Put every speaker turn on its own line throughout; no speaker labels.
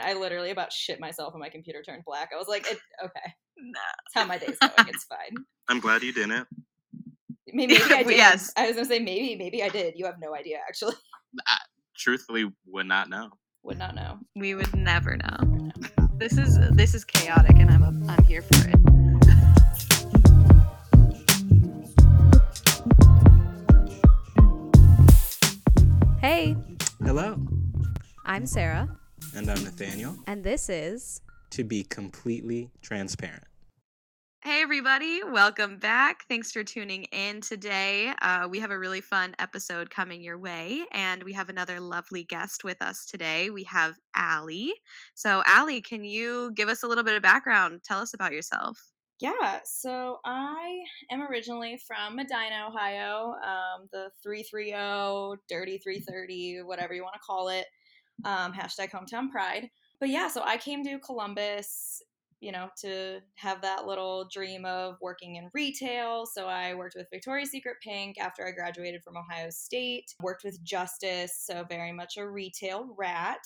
I literally about shit myself when my computer turned black. I was like, it, okay,
Nah.
that's how my day's going. It's fine.
I'm glad you didn't.
Maybe, maybe I did.
Yes.
I was gonna say maybe, maybe I did. You have no idea. Actually,
Truthfully, would not know.
would not know.
We would never know. This is this is chaotic, and I'm a, I'm here for it.
Hey,
Hello.
I'm Sarah,
And I'm Nathaniel.
and this is
To be completely transparent.
Hey everybody, welcome back. Thanks for tuning in today. Uh, we have a really fun episode coming your way, and we have another lovely guest with us today. We have Allie. So, Allie, can you give us a little bit of background? Tell us about yourself.
Yeah, so I am originally from Medina, Ohio, um, the 330, dirty 330, whatever you want to call it, um, hashtag hometown pride. But yeah, so I came to Columbus, you know, to have that little dream of working in retail. So I worked with Victoria's Secret Pink after I graduated from Ohio State, worked with Justice, so very much a retail rat.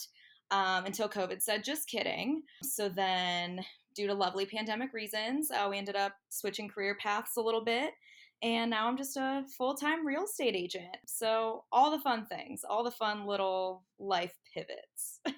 Um, until COVID said, just kidding. So then due to lovely pandemic reasons, uh, we ended up switching career paths a little bit. And now I'm just a full time real estate agent. So, all the fun things, all the fun little life pivots.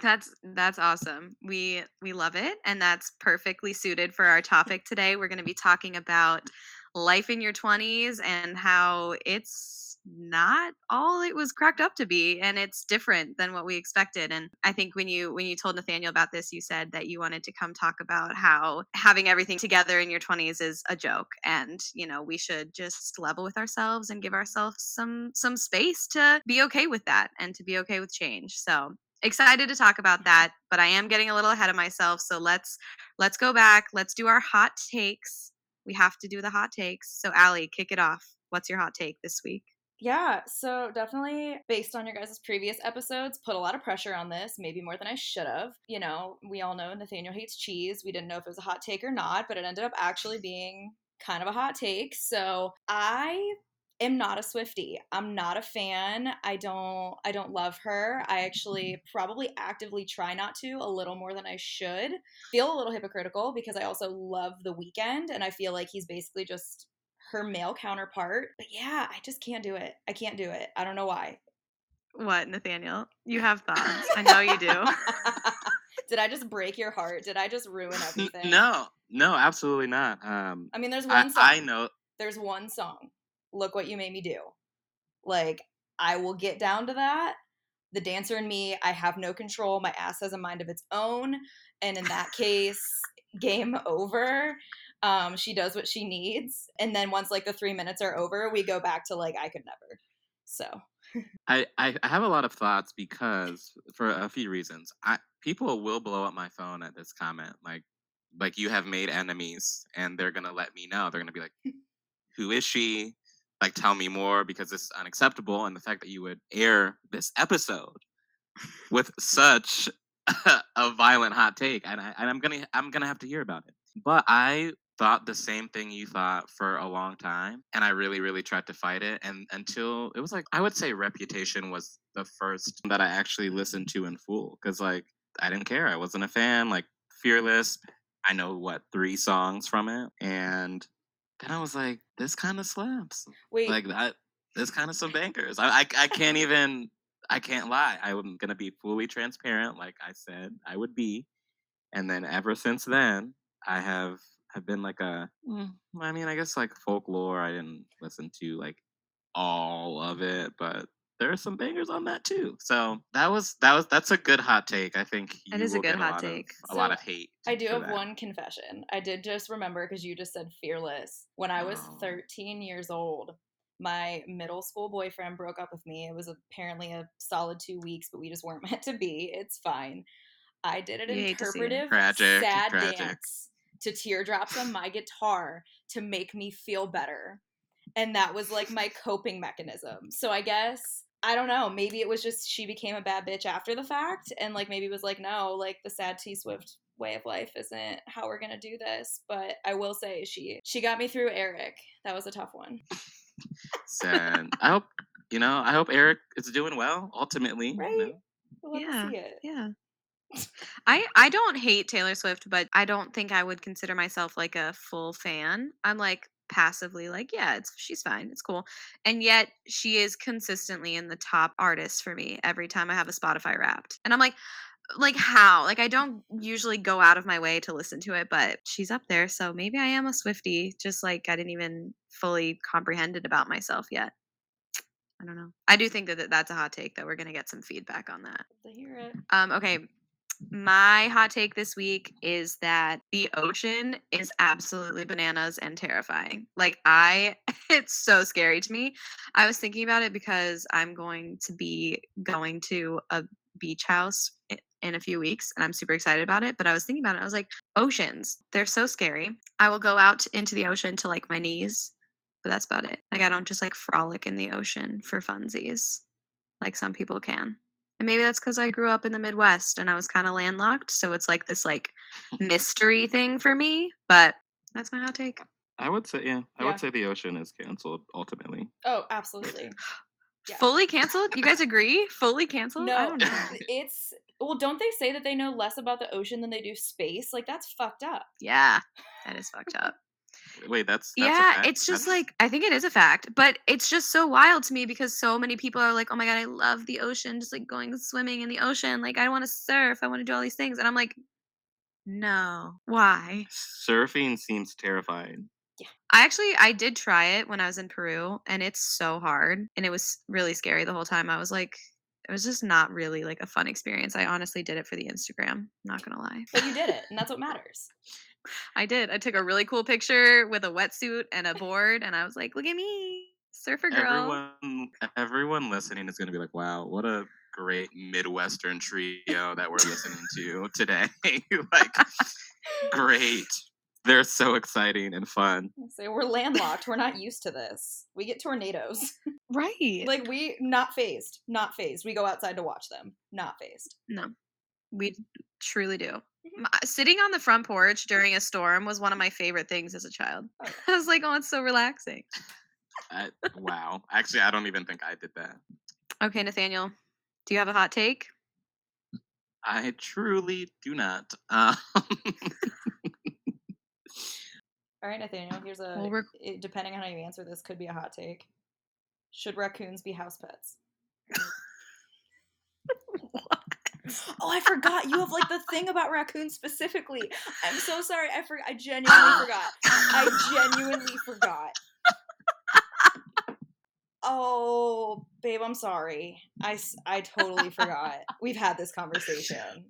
That's that's awesome. We we love it and that's perfectly suited for our topic today. We're going to be talking about life in your 20s and how it's not all it was cracked up to be and it's different than what we expected. And I think when you when you told Nathaniel about this, you said that you wanted to come talk about how having everything together in your 20s is a joke and, you know, we should just level with ourselves and give ourselves some some space to be okay with that and to be okay with change. So, excited to talk about that but i am getting a little ahead of myself so let's let's go back let's do our hot takes we have to do the hot takes so Allie, kick it off what's your hot take this week
Yeah, so definitely based on your guys' previous episodes, put a lot of pressure on this, maybe more than I should have. You know, we all know Nathaniel hates cheese. We didn't know if it was a hot take or not, but it ended up actually being kind of a hot take. So I am not a Swifty. I'm not a fan. I don't I don't love her. I actually probably actively try not to a little more than I should. Feel a little hypocritical because I also love The Weeknd and I feel like he's basically just her male counterpart. But yeah, I just can't do it. I can't do it. I don't know why.
what nathaniel you have thoughts i know you do
Did I just break your heart? Did I just ruin everything?
No, no, absolutely not. Um,
I mean, there's
I,
one song.
I know.
There's one song. Look what you made me do. Like, I will get down to that. The dancer in me, I have no control. My ass has a mind of its own. And in that case, game over. Um, she does what she needs. And then once like the three minutes are over, we go back to like, I could never. So,
I, I have a lot of thoughts because for a few reasons. I people will blow up my phone at this comment. Like like you have made enemies and they're gonna let me know. They're gonna be like, Who is she? Like tell me more because this is unacceptable. And the fact that you would air this episode with such a violent hot take, and I and I'm gonna I'm gonna have to hear about it. But I thought the same thing you thought for a long time, and I really really tried to fight it. And until it was like I would say Reputation was the first that I actually listened to in full because like I didn't care. I wasn't a fan. Like Fearless, I know what three songs from it, and then I was like, this kind of slaps.
wait,
Like that. this kind of some bangers. I, I I can't even. I can't lie. I'm gonna be fully transparent, like I said I would be. And then ever since then, I have have been like a. mm, mean, I guess like folklore. I didn't listen to like all of it, but there are some bangers on that too. So that was that was that's a good hot take. I think
That
you
is a good hot
of-
take.
a lot of hate.
I do have
that.
one confession. I did just remember because you just said fearless. When I was
Oh.
13 years old, my middle school boyfriend broke up with me. It was apparently a solid two weeks, but we just weren't meant to be. It's fine. I did an
You hate to see it.
interpretive
Tragic,
sad
tragic.
dance to teardrops on my guitar to make me feel better. And that was like my coping mechanism. So I guess I don't know. Maybe it was just she became a bad bitch after the fact, and like maybe was like, no, like the sad T Swift way of life isn't how we're gonna do this. But I will say she she got me through Eric. That was a tough one.
Sad. I hope you know. I hope Eric is doing well. Ultimately, you
Right?
know.
We'll love
Yeah.
see it.
yeah I I don't hate Taylor Swift, but I don't think I would consider myself like a full fan. I'm like passively like, yeah, it's she's fine. It's cool. And yet she is consistently in the top artists for me every time I have a Spotify wrapped. And I'm like like how? Like I don't usually go out of my way to listen to it, but she's up there, so maybe I am a Swifty, just like I didn't even fully comprehend it about myself yet. I don't know. I do think that that- that's a hot take that we're going to get some feedback on that.
To hear it.
Um, okay. My hot take this week is that the ocean is absolutely bananas and terrifying. Like, I, it's so scary to me. I was thinking about it because I'm going to be going to a beach house in a few weeks and I'm super excited about it. But I was thinking about it. I was like, oceans, they're so scary. I will go out into the ocean to like my knees, but that's about it. Like, I don't just like frolic in the ocean for funsies like some people can. And maybe that's because I grew up in the Midwest and I was kind of landlocked. So it's like this like mm. mystery thing for me. But that's my hot take.
I would say, yeah, I
Yeah.
would say the ocean is canceled ultimately.
Oh, absolutely. Yeah.
Fully canceled? You guys agree? Fully canceled? I
No,
don't know.
it's well. Don't they say that they know less about the ocean than they do space? Like that's fucked up.
Yeah, that is fucked up.
Wait, that's, that's a
yeah,
fact?
it's just
That's-
like I think it is a fact, but it's just so wild to me because so many people are like, "Oh my god, I love the ocean, just like going swimming in the ocean. Like I want to surf, I want to do all these things." And I'm like, "No. Why?"
surfing seems terrifying. Yeah.
I actually I did try it when I was in Peru and it's so hard and it was really scary the whole time. I was like it was just not really like a fun experience. I honestly did it for the Instagram, not going to lie.
But you did it, and that's what matters.
I did. I took a really cool picture with a wetsuit and a board and I was like, "Look at me, surfer girl."
Everyone, everyone listening is going to be like, "Wow, what a great Midwestern trio that we're listening to today!" like, great. They're so exciting and fun.
Say we're landlocked. We're not used to this. We get tornadoes.
Right.
like we not phased. Not phased. We go outside to watch them. Not phased.
no. We truly do. Mm-hmm. M- uh, Sitting on the front porch during a storm was one of mm-hmm. my favorite things as a child.
Oh,
I was like, "Oh, it's so relaxing."
I, wow. Actually, I don't even think I did that.
Okay, Nathaniel, do you have a hot take?
I truly do not. Um,
All right, Nathaniel. Here's a.
Well,
it- depending on how you answer this, could be a hot take. Should raccoons be house pets? Oh, I forgot. You have like the thing about raccoons specifically. I'm so sorry. I forgot. I genuinely forgot. I genuinely forgot. Oh, babe, I'm sorry. I, I totally forgot. We've had this conversation.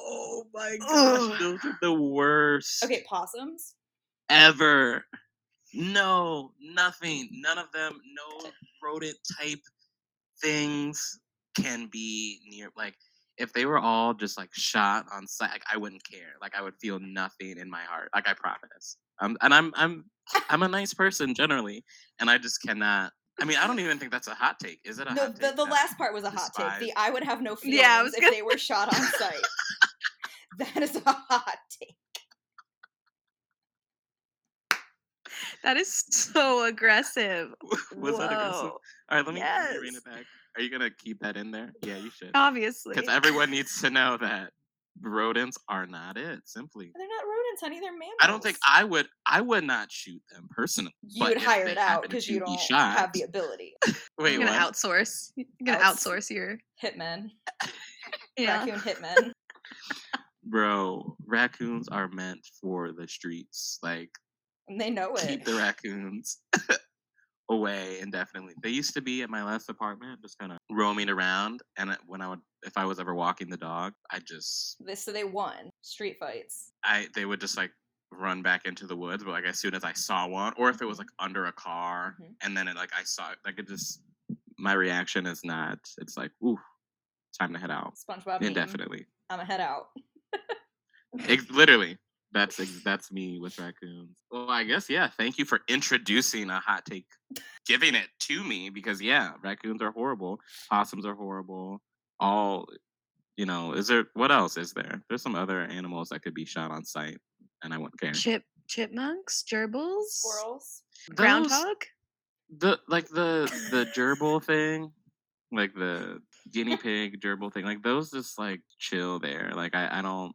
oh my
gosh,
those are the worst.
Okay, possums.
ever. No, nothing. None of them. No rodent type things can be near. Like, if they were all just like shot on site, like, I wouldn't care. Like, I would feel nothing in my heart. Like, I promise. Um, and I'm I'm I'm a nice person generally, and I just cannot. I mean, I don't even think that's a hot take. Is it a
No,
hot
the,
take?
the last part was a hot take. The I would have no feelings
Yeah, was
if they were shot on site. that is a hot take.
That is so aggressive.
Was that aggressive?
Whoa.
All right, let me, me rein it back. Are you gonna keep that in there? Yeah, you should.
Obviously.
Because everyone needs to know that rodents are not it. Simply,
They're not rodents, honey. They're mammals.
I don't think I would. I would not shoot them personally.
you
but
would hire it out because you don't
shot-
have the ability.
Wait,
You're gonna
what?
outsource. You're gonna
Outs-
outsource your
Hitmen,
yeah.
raccoon hitmen.
Bro, raccoons are meant for the streets. Like,
And they know it.
keep the raccoons away indefinitely. They used to be at my last apartment, just kind of roaming around. And when I would, if I was ever walking the dog, I just,
This so they won street fights.
I, they would just like run back into the woods. But like as soon as I saw one, or if it was like under a car,
Mhm.
and then it, like I saw it, like it just, my reaction is not. It's like, ooh, time to head out
SpongeBob.
indefinitely.
I'm a head out.
Ex- literally that's that's me with raccoons well i guess yeah thank you for introducing a hot take giving it to me because yeah raccoons are horrible possums are horrible all you know is there what else is there there's some other animals that could be shot on sight and i wouldn't care
Chip chipmunks, gerbils,
Squirrels.
Those-
groundhog.
the like the the gerbil thing like the guinea pig gerbil thing, like those just like chill there. Like I, I don't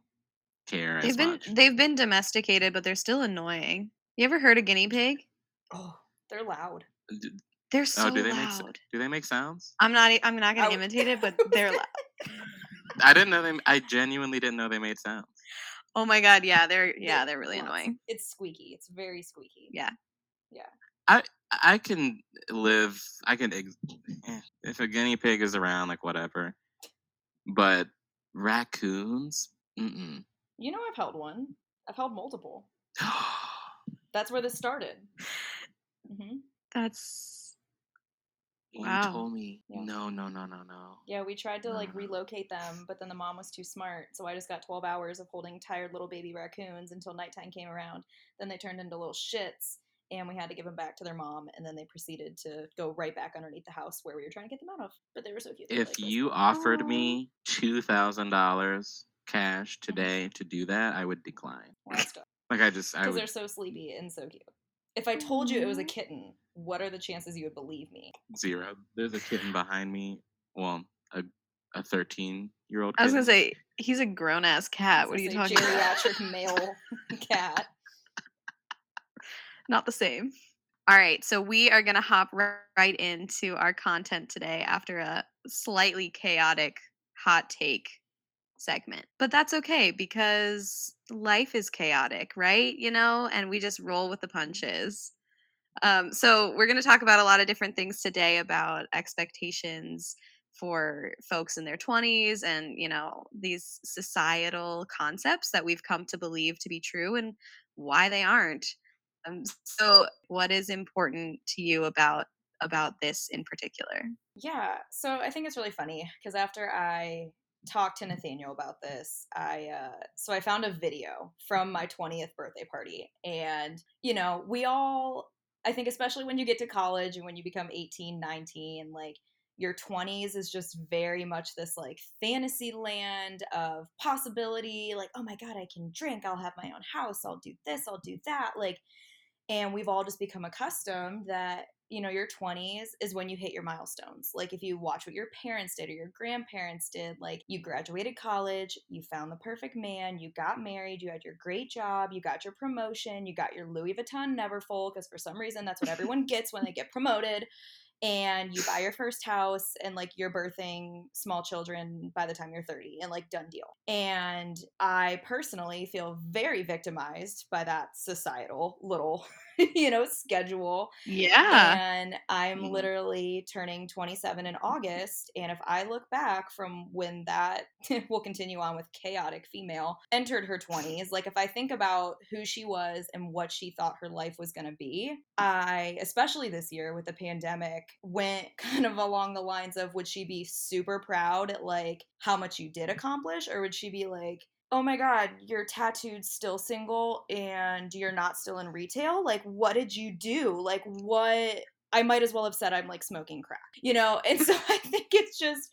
care
They've been
much.
they've been domesticated, but they're still annoying. You ever heard a guinea pig?
Oh, they're loud.
They're so
oh, do they make
loud.
do they make sounds?
I'm not i'm not gonna imitate it, but they're loud.
I didn't know they. I genuinely didn't know they made sounds.
Oh my god, yeah, they're yeah,
They-
they're really annoying.
It's squeaky. It's very squeaky.
Yeah.
Yeah i i can live. I can eh, if a guinea pig is around, like whatever. But raccoons, mm
You know, I've held one. I've held multiple. That's where this started. hmm
That's
you told me
Yeah.
no, no, no, no, no.
Yeah, we tried to like
No.
relocate them, but then the mom was too smart. So I just got 12 hours of holding tired little baby raccoons until nighttime came around. Then they turned into little shits, and we had to give them back to their mom. And then they proceeded to go right back underneath the house where we were trying to get them out of. But they were so cute.
If
like
you offered me two thousand dollars cash
Mm-hmm.
today to do that, I would decline. Like I just, I
because
would.
they're so sleepy and so cute. If I told you it was a kitten, what are the chances you would believe me?
Zero. There's a kitten behind me. Well, a a 13 year old.
I was gonna say he's a grown ass cat. What are you talking about?
Geriatric male cat.
Not the same. All right, so we are gonna hop right into our content today after a slightly chaotic hot take segment. But that's okay because life is chaotic, right? You know, and we just roll with the punches. Um, so we're going to talk about a lot of different things today about expectations for folks in their 20s and you know these societal concepts that we've come to believe to be true and why they aren't um, so what is important to you about about this in particular
Yeah, so I think it's really funny because after I talked to Nathaniel about this, I uh, so I found a video from my 20th birthday party, and you know, we all, I think, especially when you get to college and when you become 18, 19, like your 20s is just very much this like fantasy land of possibility like oh my god i can drink i'll have my own house i'll do this i'll do that like and we've all just become accustomed that you know your 20s is when you hit your milestones. Like if you watch what your parents did or your grandparents did like you graduated college you found the perfect man you got married you had your great job you got your promotion you got your louis vuitton neverfull because for some reason that's what everyone gets when they get promoted and you buy your first house and like you're birthing small children by the time you're 30 and like done deal. And i personally feel very victimized by that societal little you know schedule
yeah
and i'm
Mhm.
literally turning 27 in august and if i look back from when that will continue on with chaotic female entered her 20s like if i think about who she was and what she thought her life was going to be i especially this year with the pandemic went kind of along the lines of would she be super proud at like how much you did accomplish or would she be like oh my god you're tattooed still single and you're not still in retail? Like what did you do? Like what i might as well have said i'm like smoking crack you know? And so i think it's just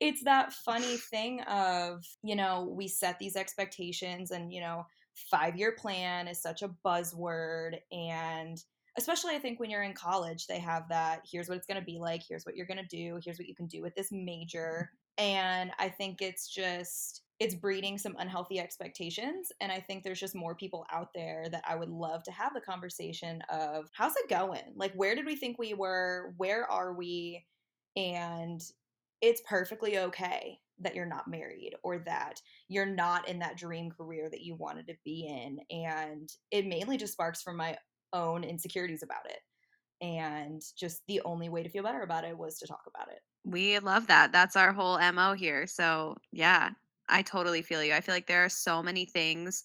it's that funny thing of you know we set these expectations and you know five year plan is such a buzzword and especially i think when you're in college they have that here's what it's going to be like. Here's what you're going to do. Here's what you can do with this major. And i think it's just it's breeding some unhealthy expectations and i think there's just more people out there that i would love to have the conversation of how's it going? Like where did we think we were? Where are we? And it's perfectly okay that you're not married or that you're not in that dream career that you wanted to be in and it mainly just sparks from my own insecurities about it. And just the only way to feel better about it was to talk about it.
We love that. That's our whole mo here. So yeah i totally feel you i feel like there are so many things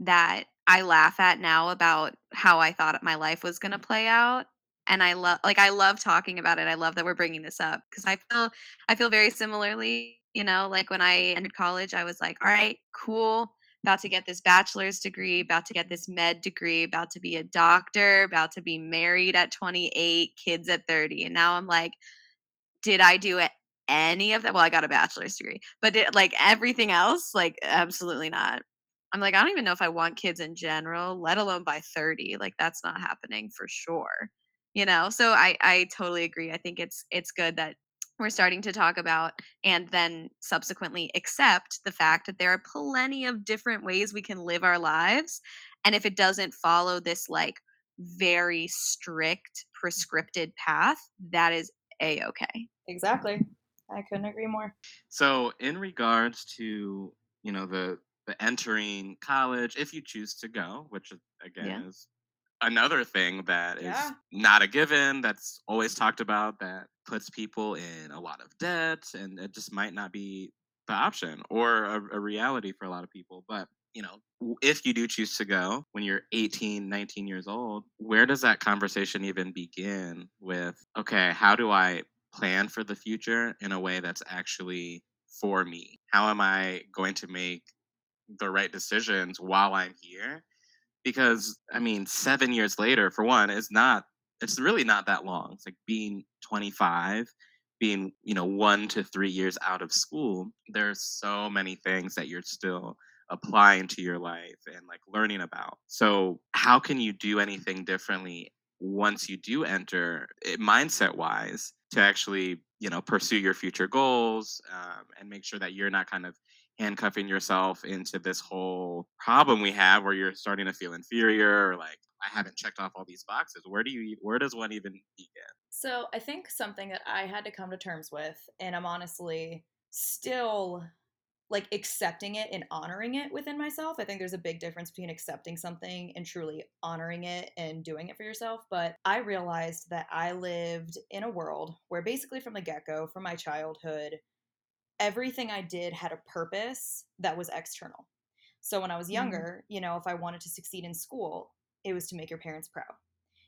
that i laugh at now about how i thought my life was going to play out and i love like i love talking about it i love that we're bringing this up because i feel i feel very similarly you know like when i entered college i was like all right cool about to get this bachelor's degree about to get this med degree about to be a doctor about to be married at 28 kids at 30 and now i'm like did I do it any of that? Well, I got a bachelor's degree, but did, like everything else, like absolutely not. I'm like, I don't even know if I want kids in general, let alone by 30. Like that's not happening for sure. You know, so I I totally agree. I think it's it's good that we're starting to talk about and then subsequently accept the fact that there are plenty of different ways we can live our lives. And if it doesn't follow this like very strict mm. prescripted path, that is a okay.
Exactly. I couldn't agree more.
So, in regards to you know the the entering college, if you choose to go, which uh, again
Yeah.
is another thing that is
Yeah.
not a given, that's always talked about, that puts people in a lot of debt, and it just might not be the option or a, a reality for a lot of people. But you know, if you do choose to go when you're 18, 19 years old, where does that conversation even begin with, okay, how do I plan for the future in a way that's actually for me? How am I going to make the right decisions while I'm here? Because I mean, seven years later, for one, is not it's really not that long. It's like being 25, being, you know, one to three years out of school. There's so many things that you're still applying to your life and like learning about. So, how can you do anything differently once you do enter eh, it, mindset wise to actually, you know, pursue your future goals um, and make sure that you're not kind of handcuffing yourself into this whole problem we have where you're starting to feel inferior or like I haven't checked off all these boxes. Where do you where does one even begin?
So I think something that I had to come to terms with, and I'm honestly still like accepting it and honoring it within myself. I think there's a big difference between accepting something and truly honoring it and doing it for yourself. But I realized that I lived in a world where basically from the get go, from my childhood, everything I did had a purpose that was external. So when I was
Mhm.
younger, you know, if I wanted to succeed in school, it was to make your parents proud.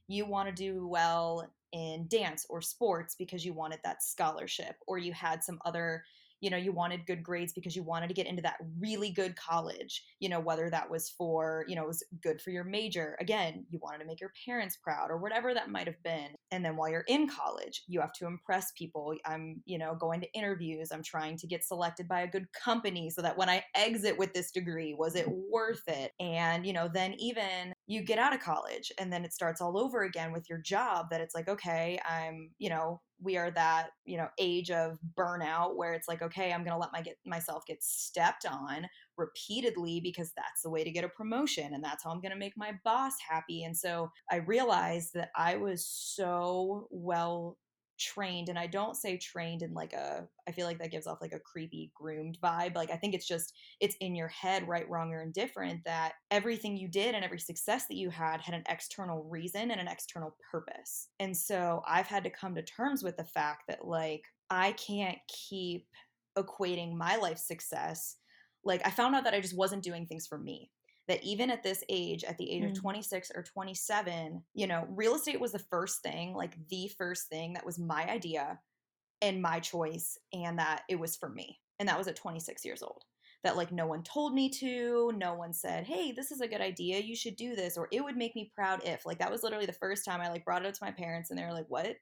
You want to do well in dance or sports because you wanted that scholarship, or you had some other, you know, you wanted good grades because you wanted to get into that really good college, you know, whether that was for, you know, it was good for your major. Again, you wanted to make your parents proud or whatever that might have been. And then while you're in college, you have to impress people. I'm, you know, going to interviews. I'm trying to get selected by a good company so that when I exit with this degree, was it worth it? And, you know, then even you get out of college and then it starts all over again with your job that it's like, okay, I'm, you know, we are that, you know, age of burnout where it's like, okay, I'm going to let my get myself get stepped on repeatedly because that's the way to get a promotion and that's how I'm going to make my boss happy. And so I realized that I was so well trained and I don't say trained in like a I feel like that gives off like a creepy groomed vibe. Like I think it's just it's in your head right wrong or indifferent that everything you did and every success that you had had an external reason and an external purpose. And so I've had to come to terms with the fact that like I can't keep equating my life success like I found out that I just wasn't doing things for me. That even at this age, at the age
Mm.
of 26 or 27, you know, real estate was the first thing, like the first thing that was my idea and my choice, and that it was for me. And that was at 26 years old. That like no one told me to, no one said, hey, this is a good idea, you should do this, or it would make me proud if. Like that was literally the first time I like brought it up to my parents and they were like, what?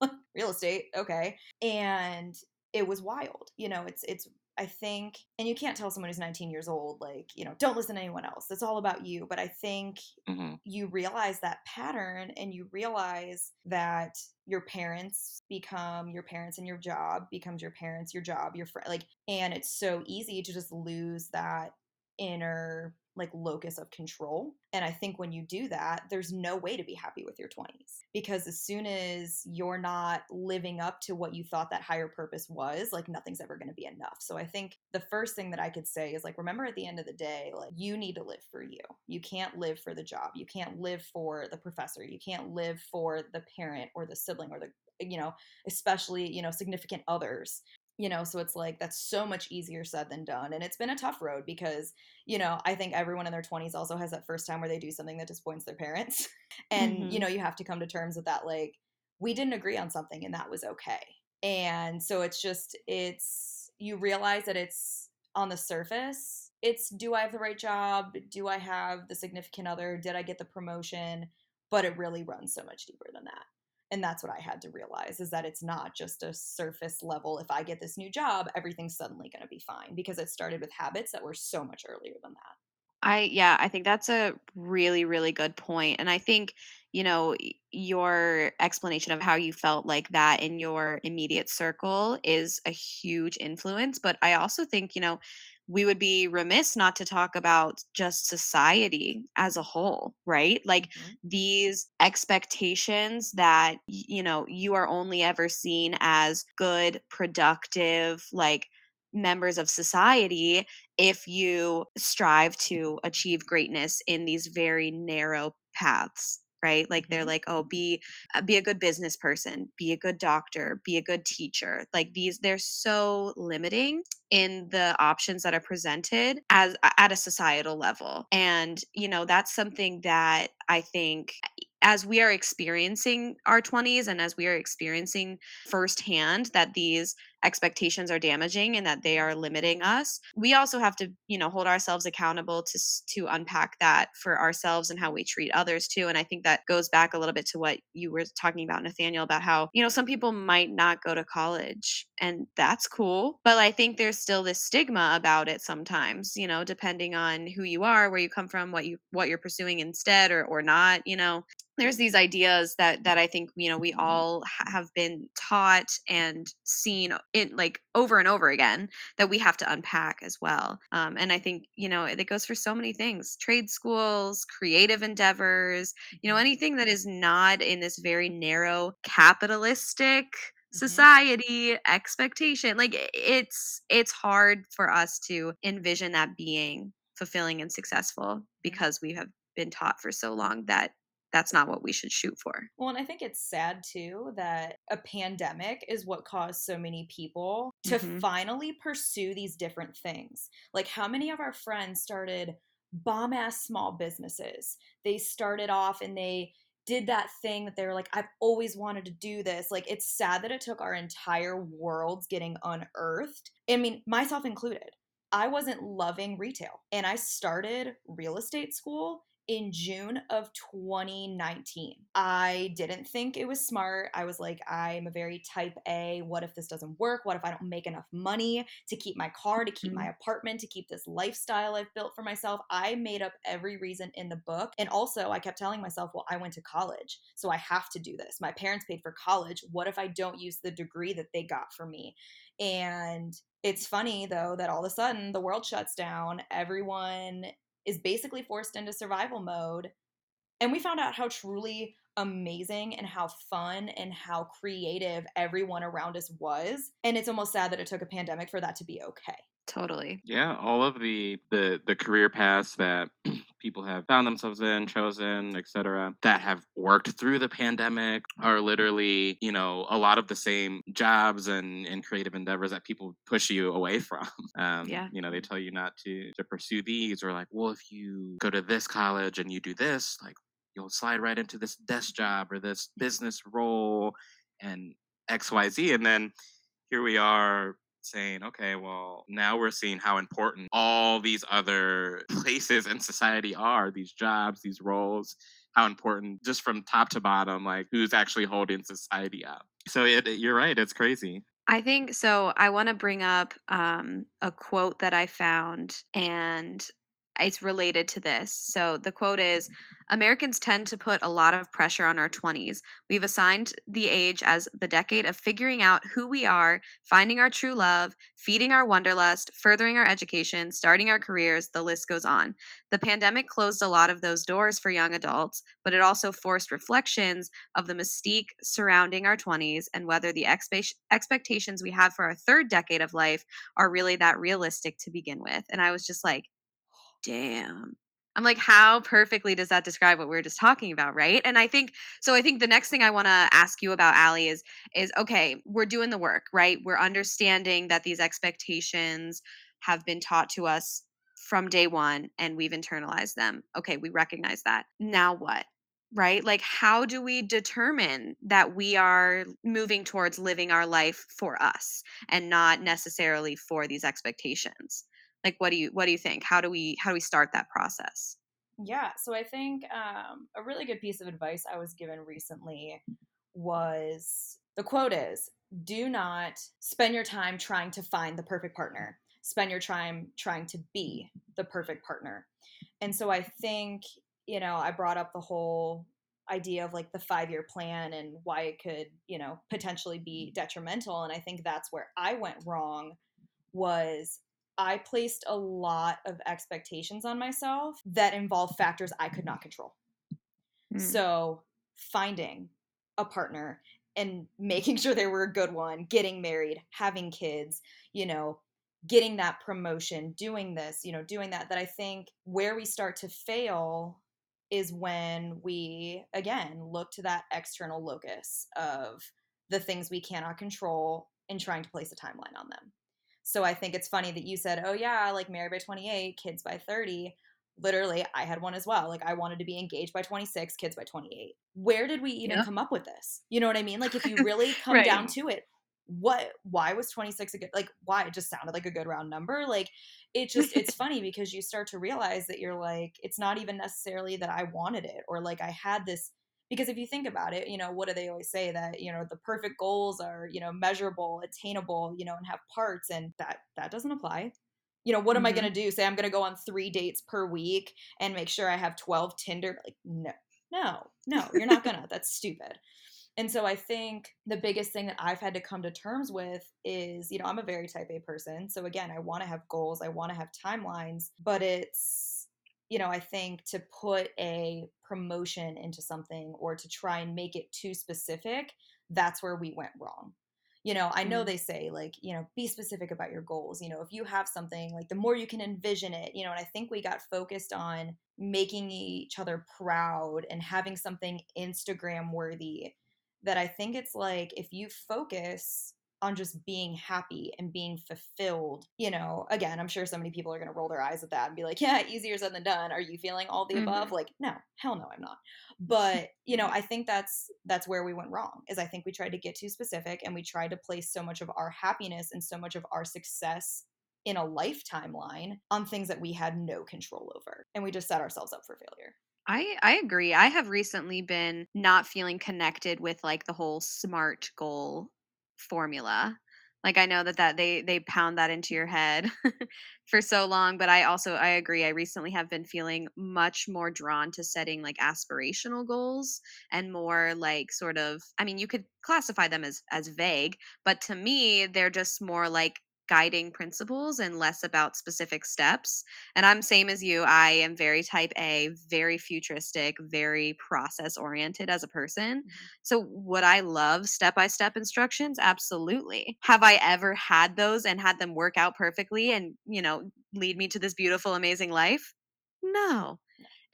real estate, okay. And it was wild. You know, it's it's I think and you can't tell someone who's 19 years old like, you know, don't listen to anyone else. It's all about you, but I think
hmm
you realize that pattern and you realize that your parents become your parents and your job becomes your parents, your job, your friend like and it's so easy to just lose that inner like locus of control. And I think when you do that, there's no way to be happy with your 20s because as soon as you're not living up to what you thought that higher purpose was, like nothing's ever going to be enough. So I think the first thing that I could say is like remember at the end of the day, like you need to live for you. You can't live for the job. You can't live for the professor. You can't live for the parent or the sibling or the you know, especially, you know, significant others you know so it's like that's so much easier said than done and it's been a tough road because you know i think everyone in their 20s also has that first time where they do something that disappoints their parents and you
Mhm.
know you have to come to terms with that like we didn't agree on something and that was okay and so it's just it's you realize that it's on the surface it's do i have the right job? Do i have the significant other? Did i get the promotion? But it really runs so much deeper than that and that's what i had to realize is that it's not just a surface level if i get this new job everything's suddenly going to be fine because it started with habits that were so much earlier than that.
I yeah, I think that's a really really good point and I think, you know, your explanation of how you felt like that in your immediate circle is a huge influence, but I also think, you know, we would be remiss not to talk about just society as a whole, right? Like
Mhm.
these expectations that you know, you are only ever seen as good, productive, like members of society if you strive to achieve greatness in these very narrow paths right like they're
Mhm.
like oh be uh, be a good business person be a good doctor be a good teacher like these they're so limiting in the options that are presented as at a societal level. And you know that's something that i think as we are experiencing our 20s and as we are experiencing firsthand that these expectations are damaging and that they are limiting us we also have to you know hold ourselves accountable to to unpack that for ourselves and how we treat others too and i think that goes back a little bit to what you were talking about nathaniel about how you know some people might not go to college and that's cool but i think there's still this stigma about it sometimes you know depending on who you are where you come from what you what you're pursuing instead or or not you know? There's these ideas that that I think you know we mm-hmm. all ha- have been taught and seen it like over and over again that we have to unpack as well. Um, and I think you know it goes for so many things: trade schools, creative endeavors, you know,
Mhm.
anything that is not in this very narrow capitalistic
Mhm.
society expectation. Like it's it's hard for us to envision that being fulfilling and successful because we have been taught for so long that that's not what we should shoot for.
Well, and I think it's sad too that a pandemic is what caused so many people to
Mhm.
finally pursue these different things. Like, how many of our friends started bomb ass small businesses? They started off and they did that thing that they were like, I've always wanted to do this. Like, it's sad that it took our entire worlds getting unearthed. I mean, myself included. I wasn't loving retail and I started real estate school in June of 2019. I didn't think it was smart. I was like, I'm a very type A. What if this doesn't work? What if I don't make enough money to keep my car, to keep my mm-hmm. apartment, to keep this lifestyle I've built for myself? I made up every reason in the book. And also, I kept telling myself, well, I went to college, so I have to do this. My parents paid for college. What if I don't use the degree that they got for me? And it's funny though that all of a sudden the world shuts down. Everyone is basically forced into survival mode. And we found out how truly amazing and how fun and how creative everyone around us was. And it's almost sad that it took a pandemic for that to be okay.
Totally.
Yeah, all of the the the career paths that people have found themselves in, chosen, etc., that have worked through the pandemic are literally, you know, a lot of the same jobs and and creative endeavors that people push you away from. Um,
Yeah.
you know, they tell you not to to pursue these, or like, well, if you go to this college and you do this, like, you'll slide right into this desk job or this business role and X Y Z, and then here we are saying, okay, well, now we're seeing how important all these other places in society are these jobs, these roles, how important just from top to bottom, like who's actually holding society up. So it, you're right, it's crazy.
I think so. I want to bring up um, a quote that I found, and it's related to this. So the quote is mm-hmm. Americans tend to put a lot of pressure on our 20s. We've assigned the age as the decade of figuring out who we are, finding our true love, feeding our wanderlust, furthering our education, starting our careers, the list goes on. The pandemic closed a lot of those doors for young adults, but it also forced reflections of the mystique surrounding our 20s and whether the expe- expectations we have for our third decade of life are really that realistic to begin with. And I was just like, damn. I'm like, how perfectly does that describe what we were just talking about, right? And I think so. I think the next thing I want to ask you about, Allie, is is okay. We're doing the work, right? We're understanding that these expectations have been taught to us from day one, and we've internalized them. Okay, we recognize that. Now what? Right? Like, how do we determine that we are moving towards living our life for us and not necessarily for these expectations? Like what do you what do you think how do we how do we start that process
Yeah, so I think um, a really good piece of advice I was given recently was the quote is do not spend your time trying to find the perfect partner spend your time trying to be the perfect partner. And so I think, you know, I brought up the whole idea of like the five year plan and why it could, you know, potentially be detrimental. And I think that's where I went wrong was I placed a lot of expectations on myself that involved factors I could not control.
Mm.
So finding a partner and making sure they were a good one, getting married, having kids, you know, getting that promotion, doing this, you know, doing that, that I think where we start to fail is when we, again, look to that external locus of the things we cannot control and trying to place a timeline on them. So I think it's funny that you said, oh, yeah, like married by 28, kids by 30 literally i had one as well like i wanted to be engaged by 26 kids by 28 where did we even
Yeah.
come up with this? You know what i mean? Like if you really come
Right.
down to it what why was 26 a good like why? It just sounded like a good round number? Like it just it's funny because you start to realize that you're like it's not even necessarily that i wanted it or like i had this because if you think about it you know what do they always say that you know the perfect goals are you know measurable attainable you know and have parts and that that doesn't apply. You know what am i going to mm-hmm. do? Say i'm going to go on three dates per week and make sure i have 12 tinder like no no no you're not gonna. That's stupid. And so i think the biggest thing that i've had to come to terms with is you know i'm a very type a person so again i want to have goals i want to have timelines but it's you know i think to put a promotion into something or to try and make it too specific that's where we went wrong you know i know
Mhm.
they say like you know be specific about your goals you know if you have something like the more you can envision it you know and i think we got focused on making each other proud and having something instagram worthy that i think it's like if you focus on just being happy and being fulfilled you know again i'm sure so many people are going to roll their eyes at that and be like yeah easier said than done are you feeling all the above
Mhm.
like no hell no i'm not but you know i think that's that's where we went wrong is i think we tried to get too specific and we tried to place so much of our happiness and so much of our success in a lifetime line on things that we had no control over and we just set ourselves up for failure
I I agree. I have recently been not feeling connected with like the whole SMART goal formula. Like I know that that they they pound that into your head for so long, but I also I agree. I recently have been feeling much more drawn to setting like aspirational goals and more like sort of I mean, you could classify them as as vague, but to me they're just more like guiding principles and less about specific steps. And I'm same as you. I am very type A, very futuristic, very process oriented as a person. Mm-hmm. So would I love step by step instructions? Absolutely. Have I ever had those and had them work out perfectly and, you know, lead me to this beautiful amazing life? No.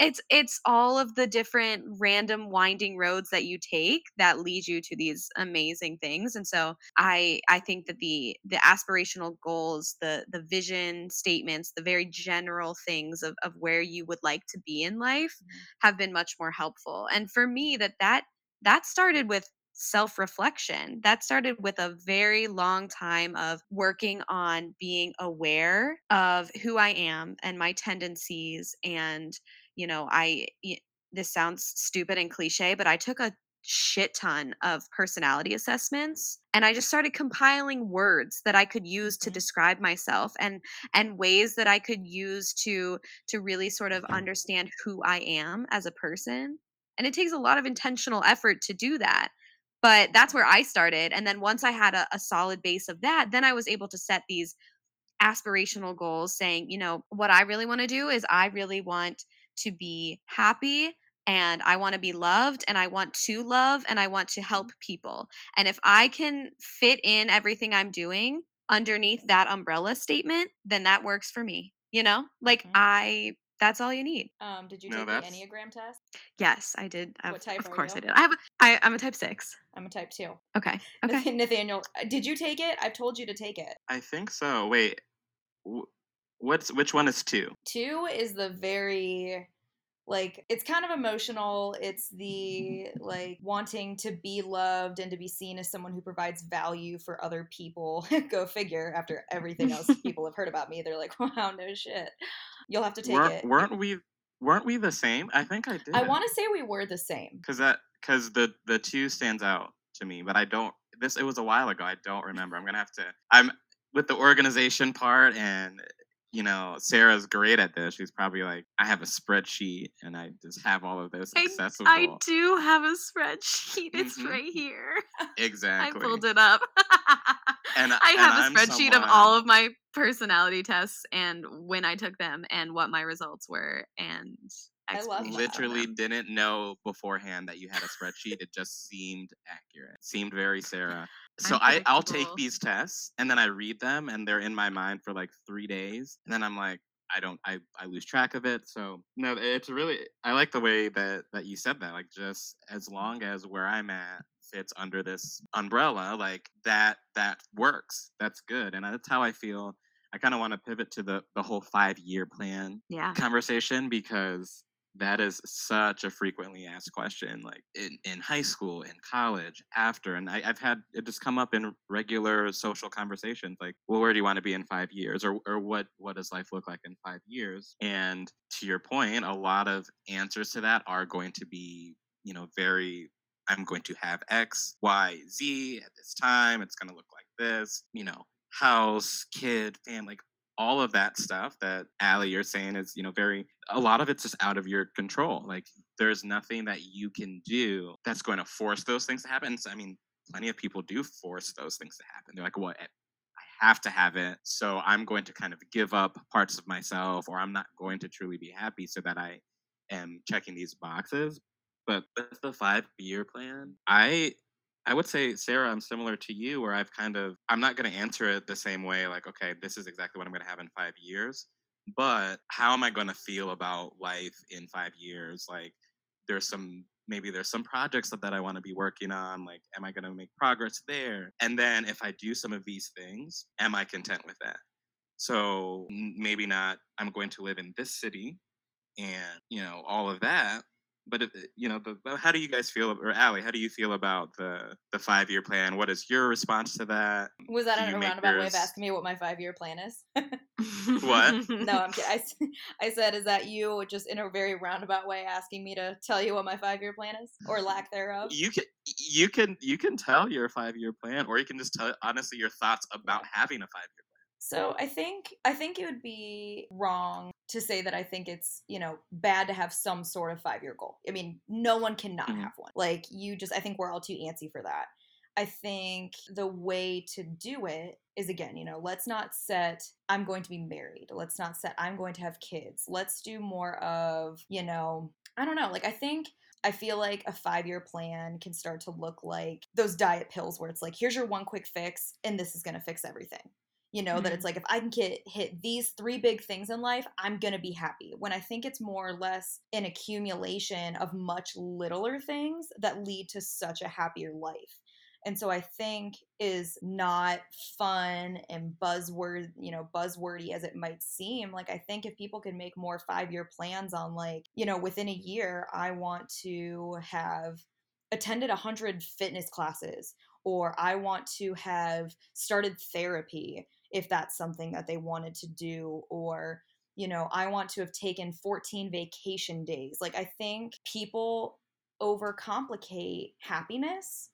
It's it's all of the different random winding roads that you take that lead you to these amazing things. And so I I think that the the aspirational goals, the the vision statements, the very general things of of where you would like to be in life
Mhm.
have been much more helpful. And for me that that that started with self-reflection. That started with a very long time of working on being aware of who I am and my tendencies and you know, I this sounds stupid and cliche, but I took a shit ton of personality assessments and I just started compiling words that I could use to
Mhm.
describe myself and and ways that I could use to to really sort of understand who I am as a person. And it takes a lot of intentional effort to do that. But that's where I started. And then once I had a, a solid base of that, then I was able to set these aspirational goals saying, you know, what I really want to do is I really want to be happy and I want to be loved and I want to love and I want to help people. And if I can fit in everything I'm doing underneath that umbrella statement, then that works for me. You know? Like
Mhm.
I that's all you need.
um did you
No,
take the enneagram test
Yes, I did. Of,
What type
of
are
course
you?
I did. I have a, I, I'm a type 6.
i'm a type two
Okay. Okay.
nathaniel did you take it i've told you to take it
I think so. Wait, wh- what's which one is two?
two is the very like it's kind of emotional it's mm-hmm. the like wanting to be loved and to be seen as someone who provides value for other people go figure after everything else people have heard about me they're like wow no shit you'll have to take
weren't
it
weren't we weren't we the same? I think I did.
i want to say we were the same
because that because the the two stands out to me, but I don't. This it was a while ago. I don't remember. I'm gonna have to. I'm with the organization part and you know, Sarah's great at this. She's probably like, I have a spreadsheet and I just have all of this
I,
accessible.
I do have a spreadsheet. It's
Mhm.
right here.
exactly.
I pulled it up.
And-
I
and
have a
I'm
spreadsheet of all of my personality tests and when I took them and what my results were and
I love
explanations
that.
literally didn't know beforehand that you had a spreadsheet. it just seemed accurate. Seemed very Sarah. So I, I'll take these tests and then I read them and they're in my mind for like three days. And then I'm like, I don't I, I lose track of it. So no, it's really I like the way that that you said that. Like just as long as where I'm at fits under this umbrella, like that that works. That's good. And that's how I feel. I kind of want to pivot to the the whole five year plan
Yeah.
conversation because that is such a frequently asked question like in, in high school in college after and I, i've had it just come up in regular social conversations like well where do you want to be in five years? or, or what what does life look like in five years? And to your point a lot of answers to that are going to be you know very i'm going to have x y z at this time it's going to look like this you know house kid family all of that stuff that Allie you're saying is, you know, very a lot of it's just out of your control. Like there's nothing that you can do that's going to force those things to happen. So, I mean, plenty of people do force those things to happen. They're like, well, eh, I have to have it. So I'm going to kind of give up parts of myself or I'm not going to truly be happy so that I am checking these boxes. But with the five year plan, I I would say, Sarah, I'm similar to you, where I've kind of, I'm not going to answer it the same way, like, okay, this is exactly what I'm going to have in five years. But how am I going to feel about life in five years? Like, there's some, maybe there's some projects that, that I want to be working on. Like, am I going to make progress there? And then if I do some of these things, am I content with that? So maybe not, I'm going to live in this city and, you know, all of that but if, you know, the- how do you guys feel, or Allie, how do you feel about the the five year plan? What is your response to that?
Was that a roundabout way of asking me what my five year plan is?
What?
no, I'm kidding. I, I said, is that you just in a very roundabout way asking me to tell you what my five year plan is or lack thereof?
You can you can you can tell your five year plan, or you can just tell honestly your thoughts about having a five year plan.
So I think I think it would be wrong to say that I think it's you know bad to have some sort of five year goal. I mean, no one can not
Mhm.
have one. Like you just, I think we're all too antsy for that. I think the way to do it is again, you know, let's not set I'm going to be married. Let's not set I'm going to have kids. Let's do more of, you know, I don't know. Like I think I feel like a five year plan can start to look like those diet pills where it's like, here's your one quick fix, and this is going to fix everything. You know, that
Mhm.
it's like, if I can get hit these three big things in life, I'm to be happy. When I think it's more or less an accumulation of much littler things that lead to such a happier life. And so I think is not fun and buzzword, you know, buzzwordy as it might seem. Like I think if people can make more 5-year plans on like, you know, within a year I want to have attended 100 fitness classes or I want to have started therapy if that's something that they wanted to do or you know, I want to have taken 14 vacation days. Like I think people overcomplicate happiness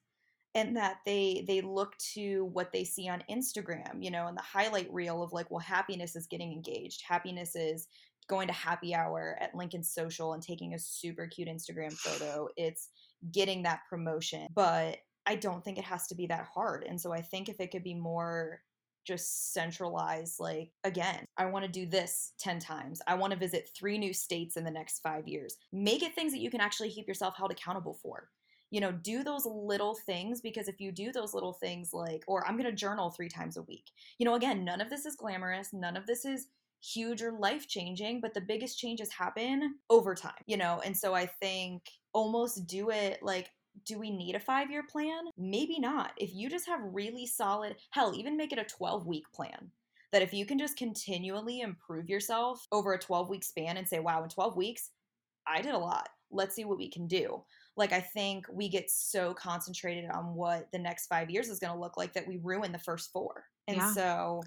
and that they they look to what they see on Instagram, you know, and the highlight reel of like, well, happiness is getting engaged. Happiness is going to happy hour at Lincoln Social and taking a super cute Instagram photo. It's getting that promotion. But I don't think it has to be that hard. And so I think if it could be more just centralize like, again, I want to do this 10 times. I want to visit three new states in the next five years. Make it things that you can actually keep yourself held accountable for you know do those little things because if you do those little things like or i'm going to journal three times a week you know again none of this is glamorous none of this is huge or life changing but the biggest changes happen over time you know and so i think almost do it like do we need a five year plan? Maybe not. If you just have really solid hell even make it a 12 week plan that if you can just continually improve yourself over a 12 week span and say wow in 12 weeks i did a lot. Let's see what we can do. Like i think we get so concentrated on what the next five years is going to look like that we ruin the first four. And
Yeah.
so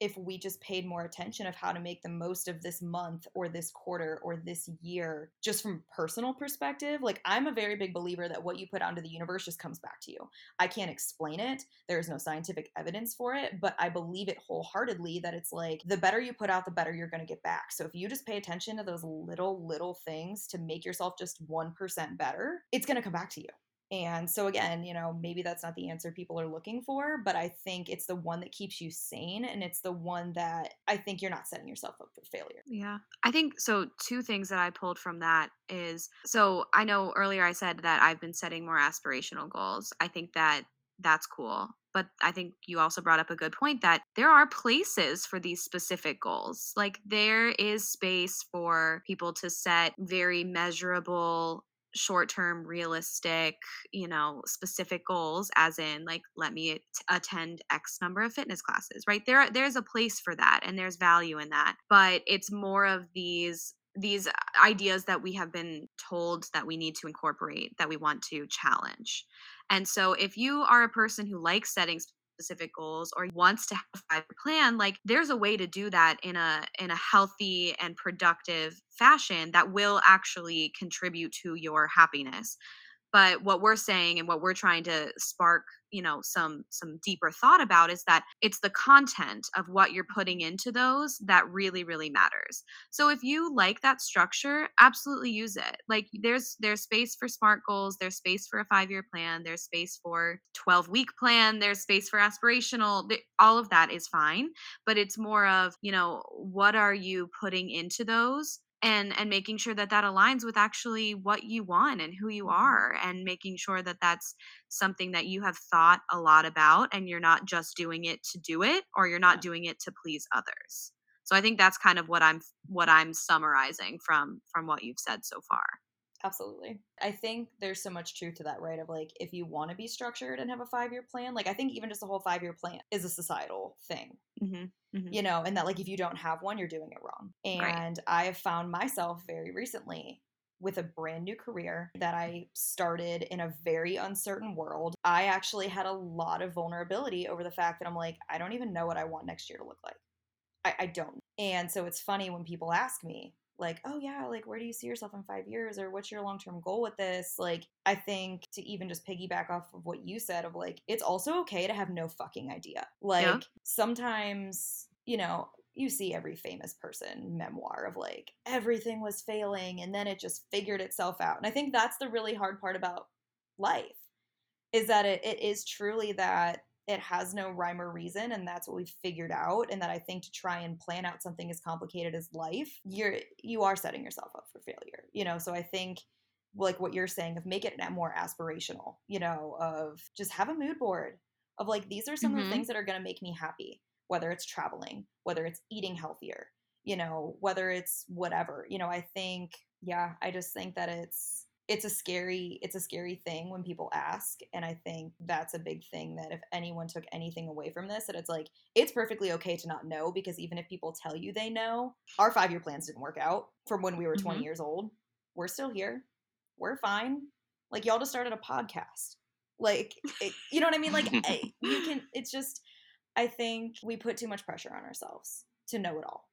if we just paid more attention of how to make the most of this month or this quarter or this year just from personal perspective like i'm a very big believer that what you put out into the universe just comes back to you. I can't explain it. There's no scientific evidence for it but i believe it wholeheartedly that it's like the better you put out the better you're going to get back. So if you just pay attention to those little little things to make yourself just 1% better it's going to come back to you and so, again, you know, maybe that's not the answer people are looking for, but I think it's the one that keeps you sane. And it's the one that I think you're not setting yourself up for failure.
Yeah. I think so. Two things that I pulled from that is so I know earlier I said that I've been setting more aspirational goals. I think that that's cool. But I think you also brought up a good point that there are places for these specific goals. Like there is space for people to set very measurable short term realistic you know specific goals as in like let me attend x number of fitness classes right? There there's a place for that and there's value in that but it's more of these these ideas that we have been told that we need to incorporate that we want to challenge and so if you are a person who likes setting specific goals or wants to have a five plan like there's a way to do that in a in a healthy and productive fashion that will actually contribute to your happiness but what we're saying and what we're trying to spark you know some some deeper thought about is that it's the content of what you're putting into those that really really matters. So if you like that structure absolutely use it. Like there's there's space for smart goals there's space for a five year plan there's space for 12 week plan there's space for aspirational all of that is fine but it's more of you know what are you putting into those and and making sure that that aligns with actually what you want and who you
Mhm.
are and making sure that that's something that you have thought a lot about and you're not just doing it to do it or you're not
Yeah.
doing it to please others so i think that's kind of what i'm what i'm summarizing from from what you've said so far
Absolutely. I think there's so much truth to that, right? Of like, if you want to be structured and have a five year plan, like, I think even just a whole five year plan is a societal thing,
mm-hmm.
you know, and that, like, if you don't have one, you're doing it wrong.
Right.
And I have found myself very recently with a brand new career that I started in a very uncertain world. I actually had a lot of vulnerability over the fact that I'm like, I don't even know what I want next year to look like. I, I don't. And so it's funny when people ask me, like, oh yeah, like where do you see yourself in five years or what's your long term goal with this? Like, I think to even just piggyback off of what you said of like, it's also okay to have no fucking idea. Like, sometimes, you know, you see every famous person memoir of like everything was failing and then it just figured itself out. And I think that's the really hard part about life is that it, it is truly that it has no rhyme or reason and that's what we've figured out and that i think to try and plan out something as complicated as life you're you are setting yourself up for failure you know so i think like what you're saying of make it more aspirational you know of just have a mood board of like these are some of
Mhm.
the things that are going to make me happy whether it's traveling whether it's eating healthier you know whether it's whatever you know i think yeah i just think that it's it's a scary it's a scary thing when people ask and i think that's a big thing that if anyone took anything away from this that it's like it's perfectly okay to not know because even if people tell you they know our five year plans didn't work out from when we were 20
Mhm.
years old. We're still here. We're fine. Like y'all just started a podcast. Like it, you know what i mean? Like I- you can it's just i think we put too much pressure on ourselves to know it all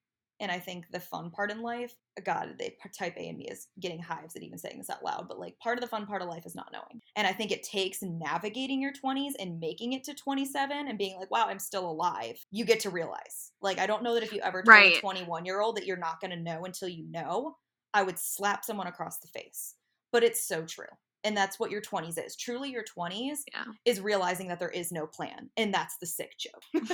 and I think the fun part in life, God, they type A in me is getting hives at even saying this out loud, but like part of the fun part of life is not knowing. And I think it takes navigating your 20s and making it to 27 and being like, wow, I'm still alive. You get to realize. Like, I don't know that if you ever told a 21 year old that you're not going to know until you know, I would slap someone across the face. But it's so true. And that's what your 20s is. Truly, your 20s
Yeah.
is realizing that there is no plan. And that's the sick joke.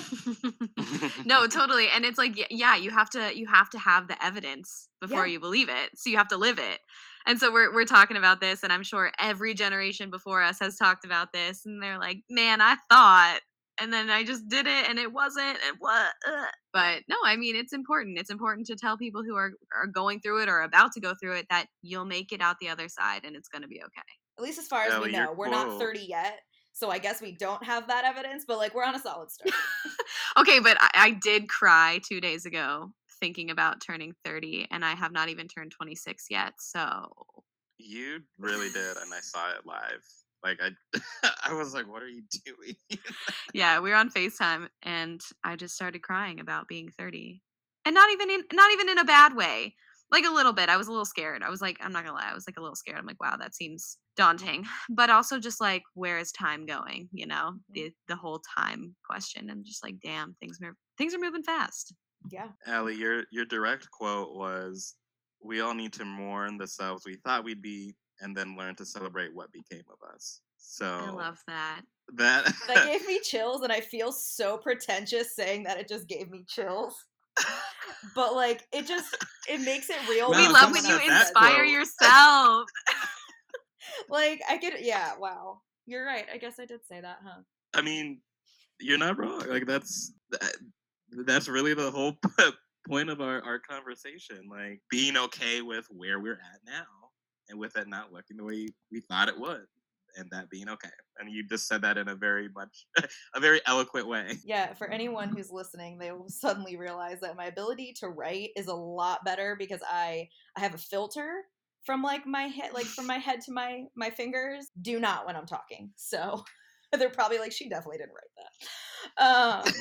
no totally and it's like yeah you have to you have to have the evidence before
Yeah.
you believe it so you have to live it and so we're, we're talking about this and i'm sure every generation before us has talked about this and they're like man i thought and then i just did it and it wasn't and what uh." but no i mean it's important it's important to tell people who are are going through it or about to go through it that you'll make it out the other side and it's going to be okay
At least as far as
Ellie,
we know. We're not 30 yet. So I guess we don't have that evidence, but like we're on a solid start.
okay, but I, I did cry two days ago thinking about turning 30, and I have not even turned 26 yet. So,
You really did, and I saw it live. Like I, I was like, "What are you doing?"
yeah, we were on FaceTime and I just started crying about being 30. And not even in not even in a bad way. Like a little bit. I was a little scared. I was like, I'm not gonna lie, I was like a little scared. I'm like, wow, that seems daunting. But also just like, where is time going? You know, mm-hmm. the the whole time question. And just like, damn, things move things are moving fast.
Yeah.
Allie, your your direct quote was, "We all need to mourn the selves we thought we'd be, and then learn to celebrate what became of us." So
I love that.
that.
That gave me chills, and I feel so pretentious saying that it just gave me chills. But like, it just it makes it real.
No,
we love when you
someone
that
inspire yourself.
Like, I get yeah. Wow, you're right. I guess I did say that, huh?
I mean, you're not wrong. Like that's that, that's really the whole point of our our conversation. Like being okay with where we're at now, and with it not looking the way we thought it would, and that being okay. And you just said that in a very much a very eloquent way.
Yeah, for anyone who's listening, they will suddenly realize that my ability to write is a lot better because I I have a filter from like my head like from my head to my my fingers. Do not when I'm talking. So they're probably like she definitely didn't write that. Um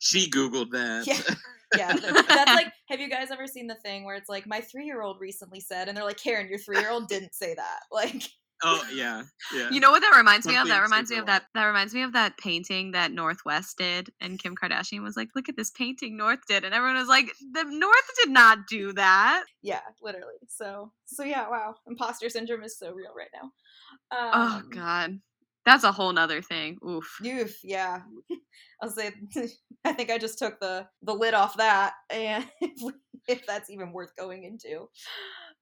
She googled that.
Yeah. yeah, that's like have you guys ever seen the thing where it's like my 3-year-old recently said and they're like Karen, your 3-year-old didn't say that. Like
oh yeah, yeah.
You know what that reminds me of? That reminds me of that. That reminds me of that painting that North West did, and Kim Kardashian was like, "Look at this painting North did," and everyone was like, "The North did not do that."
yeah, literally. So so yeah, wow. Imposter syndrome is so real right now.
oh
Um,
God, that's a whole nother thing. Oof.
Oof, yeah. I'll say I think I just took the the lid off that and if, if that's even worth going into.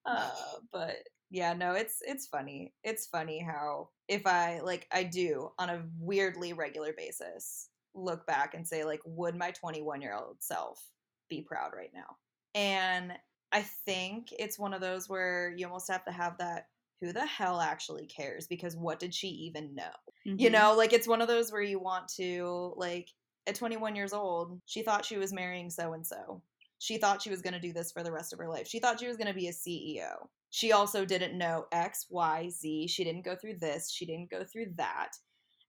Uh but yeah, no, it's it's funny. It's funny how if I like I do on a weirdly regular basis look back and say like would my 21-year-old self be proud right now? And I think it's one of those where you almost have to have that who the hell actually cares because what did she even know? you
Mhm.
know like it's one of those where you want to like at 21 years old she thought she was marrying so and so she thought she was going to do this for the rest of her life she thought she was going to be a ceo she also didn't know x y z. She didn't go through this. She didn't go through that.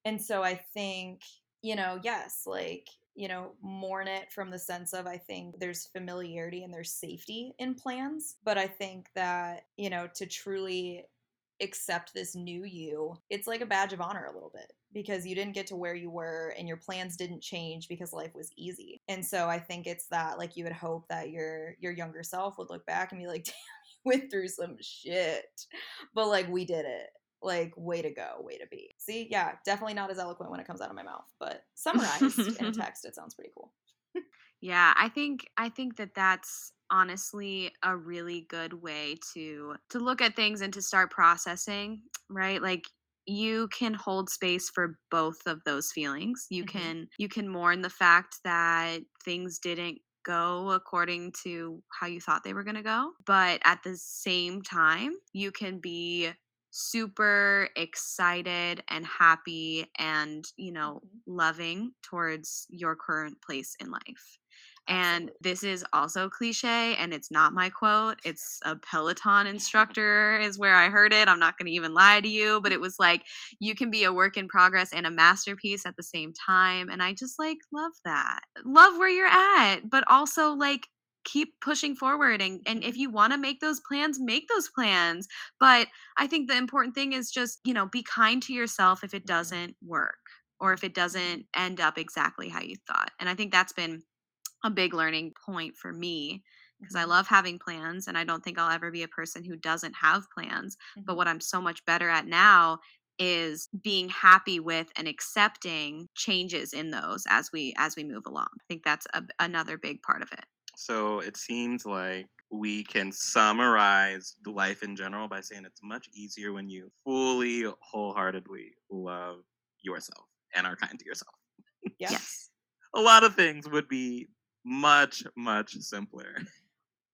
And so i think you know yes like you know mourn it from the sense of i think there's familiarity and there's safety in plans but i think that you know to truly accept this new you, it's like a badge of honor a little bit because you didn't get to where you were and your plans didn't change because life was easy. And so I think it's that like you would hope that your your younger self would look back and be like, "Damn, you went through some shit." But like we did it. Like way to go, way to be. See, yeah, definitely not as eloquent when it comes out of my mouth, but summarized in a text it sounds pretty cool.
Yeah, I think I think that that's honestly a really good way to to look at things and to start processing, right? Like you can hold space for both of those feelings. You
Mhm.
can you can mourn the fact that things didn't go according to how you thought they were going to go, but at the same time, you can be super excited and happy and, you know,
Mhm.
loving towards your current place in life. And this is also cliche and it's not my quote. It's a Peloton instructor is where I heard it. I'm not going to even lie to you, but it was like you can be a work in progress and a masterpiece at the same time and I just like love that. Love where you're at, but also like keep pushing forward and and if you want to make those plans, make those plans. But I think the important thing is just, you know, be kind to yourself if it
Mhm.
doesn't work or if it doesn't end up exactly how you thought. And I think that's been a big learning point for me because I
Mhm.
love having plans and I don't think I'll ever be a person who doesn't have plans. But
Mhm.
what I'm so much better at now is being happy with and accepting changes in those as we as we move along. I think that's a, another big part of it.
So it seems like we can summarize life in general by saying it's much easier when you fully, wholeheartedly love yourself and are kind to yourself.
Yeah.
Yes.
A lot of things would be much, much simpler.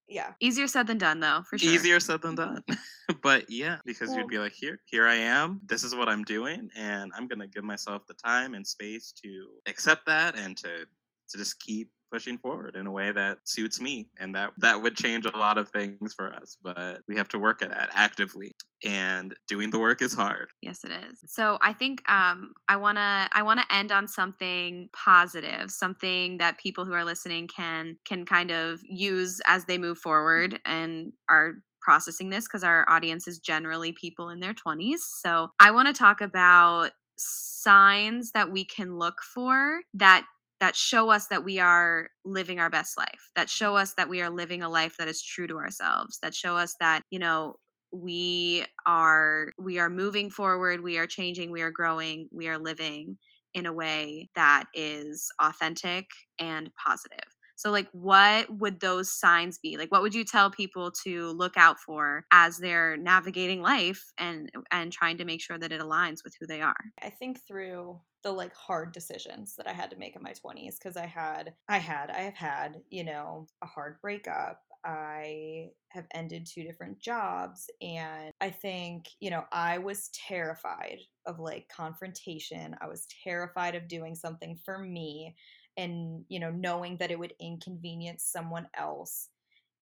Yeah.
Easier said than done though, for sure.
Easier said than done. Mm-hmm. but yeah, because
Well-
you'd be like, here, here I am. This is what I'm doing, and I'm gonna give myself the time and space to accept that and to to just keep pushing forward in a way that suits me and that that would change a lot of things for us but we have to work at that actively and doing the work is hard
Yes, it is. So I think um, I wanna I wanna end on something positive, something that people who are listening can can kind of use as they move forward and are processing this because our audience is generally people in their 20s. So I want to talk about signs that we can look for that that show us that we are living our best life that show us that we are living a life that is true to ourselves that show us that you know we are we are moving forward we are changing we are growing we are living in a way that is authentic and positive so like what would those signs be like what would you tell people to look out for as they're navigating life and and trying to make sure that it aligns with who they are
I think through the like hard decisions that I had to make in my 20s because I had I had I have had, you know, a hard breakup. I have ended two different jobs and I think, you know, I was terrified of like confrontation. I was terrified of doing something for me and, you know, knowing that it would inconvenience someone else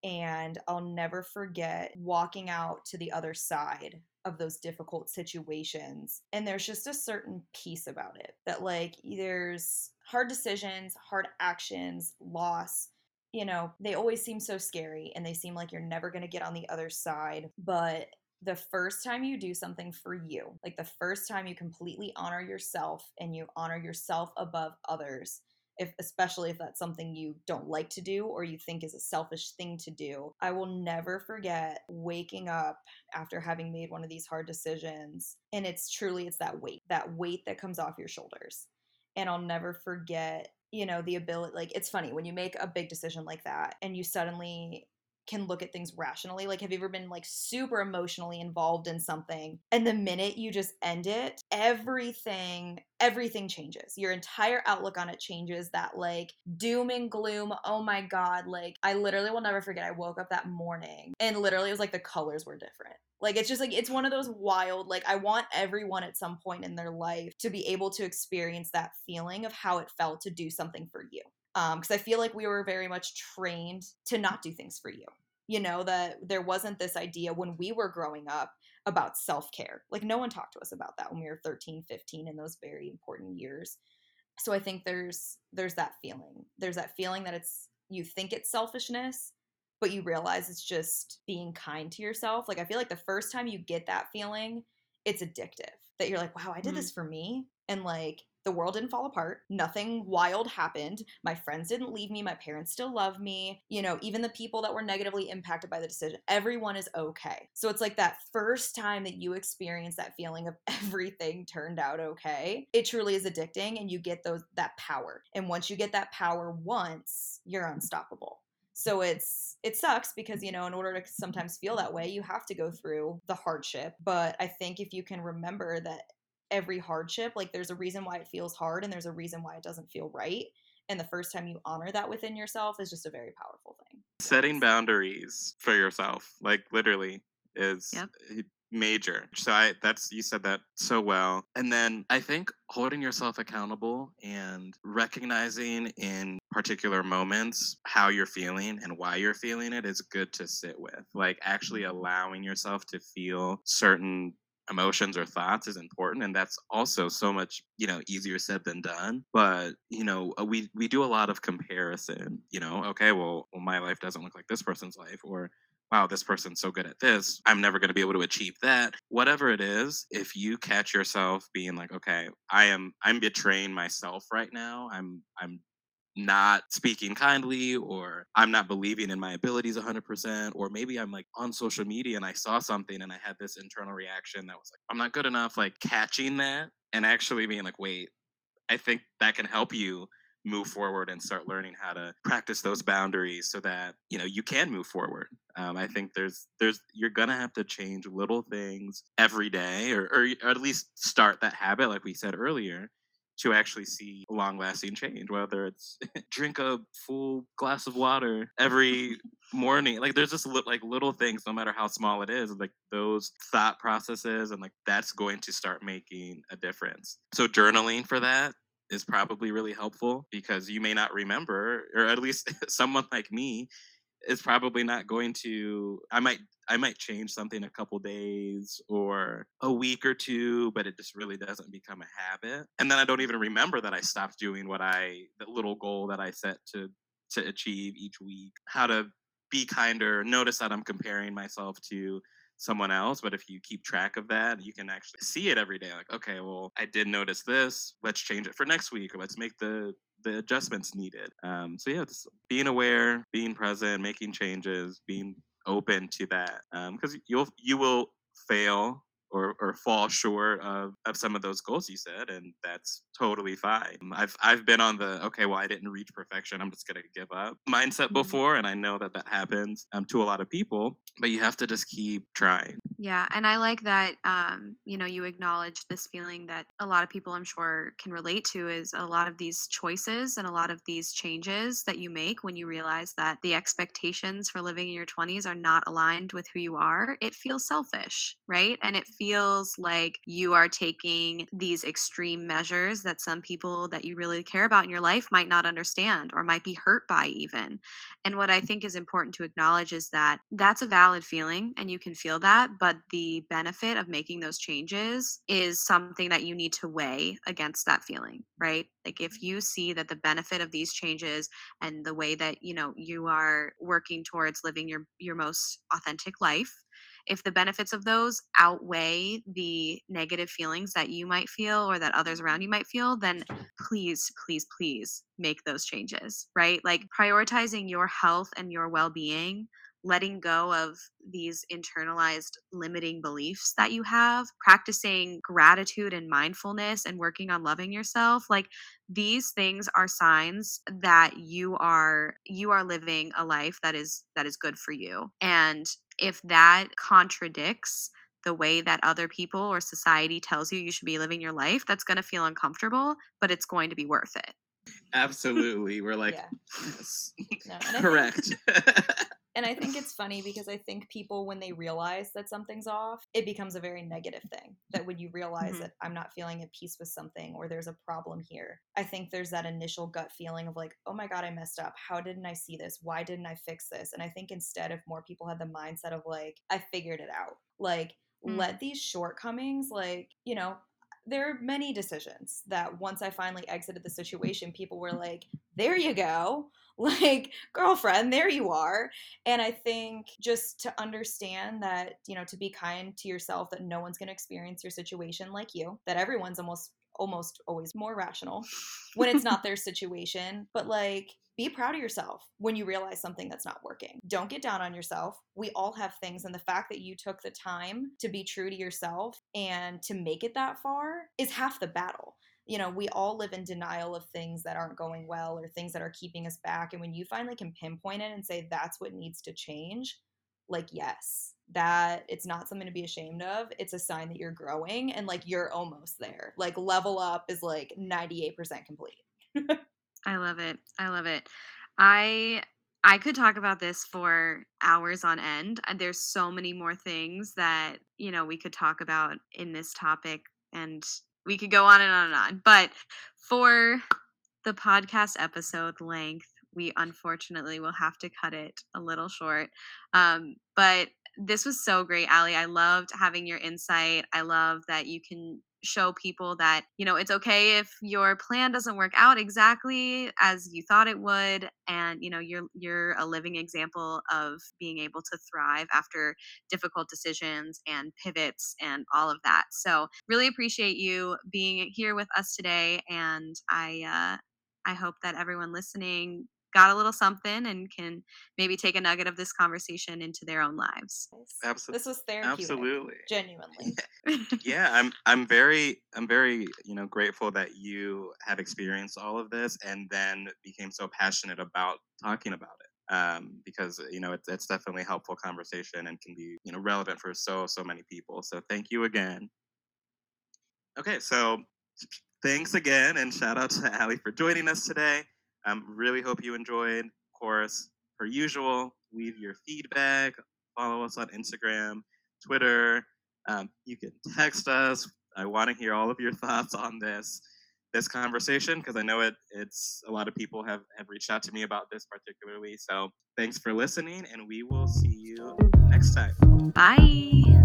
and I'll never forget walking out to the other side of those difficult situations. And there's just a certain peace about it that, like, there's hard decisions, hard actions, loss. You know, they always seem so scary and they seem like you're never going to get on the other side. But the first time you do something for you, like the first time you completely honor yourself and you honor yourself above others, if especially if that's something you don't like to do or you think is a selfish thing to do i will never forget waking up after having made one of these hard decisions and it's truly it's that weight that weight that comes off your shoulders. And i'll never forget you know the ability like it's funny when you make a big decision like that and you suddenly can look at things rationally. Like, have you ever been like super emotionally involved in something and the minute you just end it, everything, everything changes. Your entire outlook on it changes. That like doom and gloom. Oh my God. Like, I literally will never forget. I woke up that morning and literally it was like the colors were different. Like it's just like it's one of those wild like I want everyone at some point in their life to be able to experience that feeling of how it felt to do something for you because um, I feel like we were very much trained to not do things for you. You know, that there wasn't this idea when we were growing up about self care. Like, no one talked to us about that when we were 13, 15 in those very important years. So I think there's there's that feeling. There's that feeling that it's you think it's selfishness, but you realize it's just being kind to yourself. Like I feel like the first time you get that feeling, it's addictive. That you're like, wow, I did mm. this for me. And like the world didn't fall apart. Nothing wild happened. My friends didn't leave me. My parents still love me. You know, even the people that were negatively impacted by the decision, everyone is okay. So it's like that first time that you experience that feeling of everything turned out okay. It truly is addicting and you get those that power. And once you get that power once, you're unstoppable. So it's it sucks because you know in order to sometimes feel that way you have to go through the hardship, but I think if you can remember that every hardship. Like there's a reason why it feels hard and there's a reason why it doesn't feel right. And the first time you honor that within yourself is just a very powerful thing.
Setting boundaries for yourself, like literally, is yep. major. So I that's you said that so well. And then I think holding yourself accountable and recognizing in particular moments how you're feeling and why you're feeling it is good to sit with. Like actually mm-hmm. allowing yourself to feel certain emotions or thoughts is important and that's also so much you know easier said than done but you know uh, we we do a lot of comparison you know okay well, well my life doesn't look like this person's life or wow this person's so good at this i'm never going to be able to achieve that. Whatever it is if you catch yourself being like okay i am i'm betraying myself right now i'm i'm not speaking kindly or I'm not believing in my abilities 100% or maybe I'm like on social media and I saw something and I had this internal reaction that was like I'm not good enough like catching that and actually being like wait I think that can help you move forward and start learning how to practice those boundaries so that you know you can move forward. Um, i think there's there's you're gonna have to change little things every day or, or, or at least start that habit like we said earlier to actually see long lasting change, whether it's drink a full glass of water every morning. Like there's just li- like little things, no matter how small it is, like those thought processes and like that's going to start making a difference. So journaling for that is probably really helpful because you may not remember, or at least someone like me is probably not going to i might i might change something a couple days or a week or two but it just really doesn't become a habit. And then i don't even remember that i stopped doing what i the little goal that i set to to achieve each week. How to be kinder notice that i'm comparing myself to someone else but if you keep track of that you can actually see it every day like okay well i did notice this let's change it for next week or let's make the the adjustments needed. Um, so yeah, just being aware, being present, making changes, being open to that, because um, you'll you will fail or, or fall short of, of some of those goals you set and that's totally fine. I've i've been on the okay well i didn't reach perfection i'm just going to give up mindset mm-hmm. before and i know that that happens um, to a lot of people but you have to just keep trying.
Yeah and i like that um, you know you acknowledge this feeling that a lot of people i'm sure can relate to is a lot of these choices and a lot of these changes that you make when you realize that the expectations for living in your 20s are not aligned with who you are it feels selfish right? And it feels like you are taking these extreme measures that some people that you really care about in your life might not understand or might be hurt by, even. And what I mm. think is important to acknowledge is that that's a valid feeling and you can feel that, but the benefit of making those changes is something that you need to weigh against that feeling, right? Like if mm. you see that the benefit of these changes and the way that, you know, you are working towards living your your most authentic life, if the benefits of those outweigh the negative feelings that you might feel or that others around you might feel, then please, please, please make those changes, right? Like prioritizing your health and your well being letting go of these internalized limiting beliefs that you have, practicing gratitude and mindfulness and working on loving yourself, like these things are signs that you are you are living a life that is that is good for you. And if that contradicts the way that other people or society tells you you should be living your life, that's going to feel uncomfortable, but it's going to be worth it.
Absolutely. We're like,
Yeah.
yes.
No, and I think-
correct.
And I think it's funny because I think people, when they realize that something's off, it becomes a very negative thing. That when you realize
Mhm.
that I'm not feeling at peace with something or there's a problem here, I think there's that initial gut feeling of like, oh my God, I messed up. How didn't I see this? Why didn't I fix this? And I think instead, if more people had the mindset of like, I figured it out, like,
Mm.
let these shortcomings, like, you know, there are many decisions that once I finally exited the situation, people were like, there you go. Like, girlfriend, there you are. And I think just to understand that, you know, to be kind to yourself, that no one's going to experience your situation like you, that everyone's almost almost always more rational when it's not their situation but like be proud of yourself when you realize something that's not working don't get down on yourself we all have things and the fact that you took the time to be true to yourself and to make it that far is half the battle you know, we all live in denial of things that aren't going well or things that are keeping us back. And when you finally can pinpoint it and say that's what needs to change, like, yes, that it's not something to be ashamed of. It's a sign that you're growing and like you're almost there. Like, level up is like 98% complete.
I love it. I love it. I I could talk about this for hours on end. There's so many more things that, you know, we could talk about in this topic and we could go on and on and on. But for the podcast episode length, we unfortunately will have to cut it a little short. Um, but this was so great, Ali. I loved having your insight. I love that you can show people that you know it's okay if your plan doesn't work out exactly as you thought it would and you know you're you're a living example of being able to thrive after difficult decisions and pivots and all of that. So really appreciate you being here with us today and i uh i hope that everyone listening got a little something and can maybe take a nugget of this conversation into their own lives.
Absolutely.
This was therapeutic.
Absolutely.
Genuinely.
yeah, I'm I'm very I'm very, you know, grateful that you have experienced all of this and then became so passionate about talking about it. Um, because you know it's, it's definitely helpful conversation and can be you know relevant for so so many people. So thank you again. Okay, so thanks again and shout out to Ali for joining us today. Um, really hope you enjoyed. Of course, per usual, leave your feedback. Follow us on Instagram, Twitter. Um, you can text us. I want to hear all of your thoughts on this. this conversation because I know it it's a lot of people have have reached out to me about this particularly. So thanks for listening, and we will see you next time.
Bye.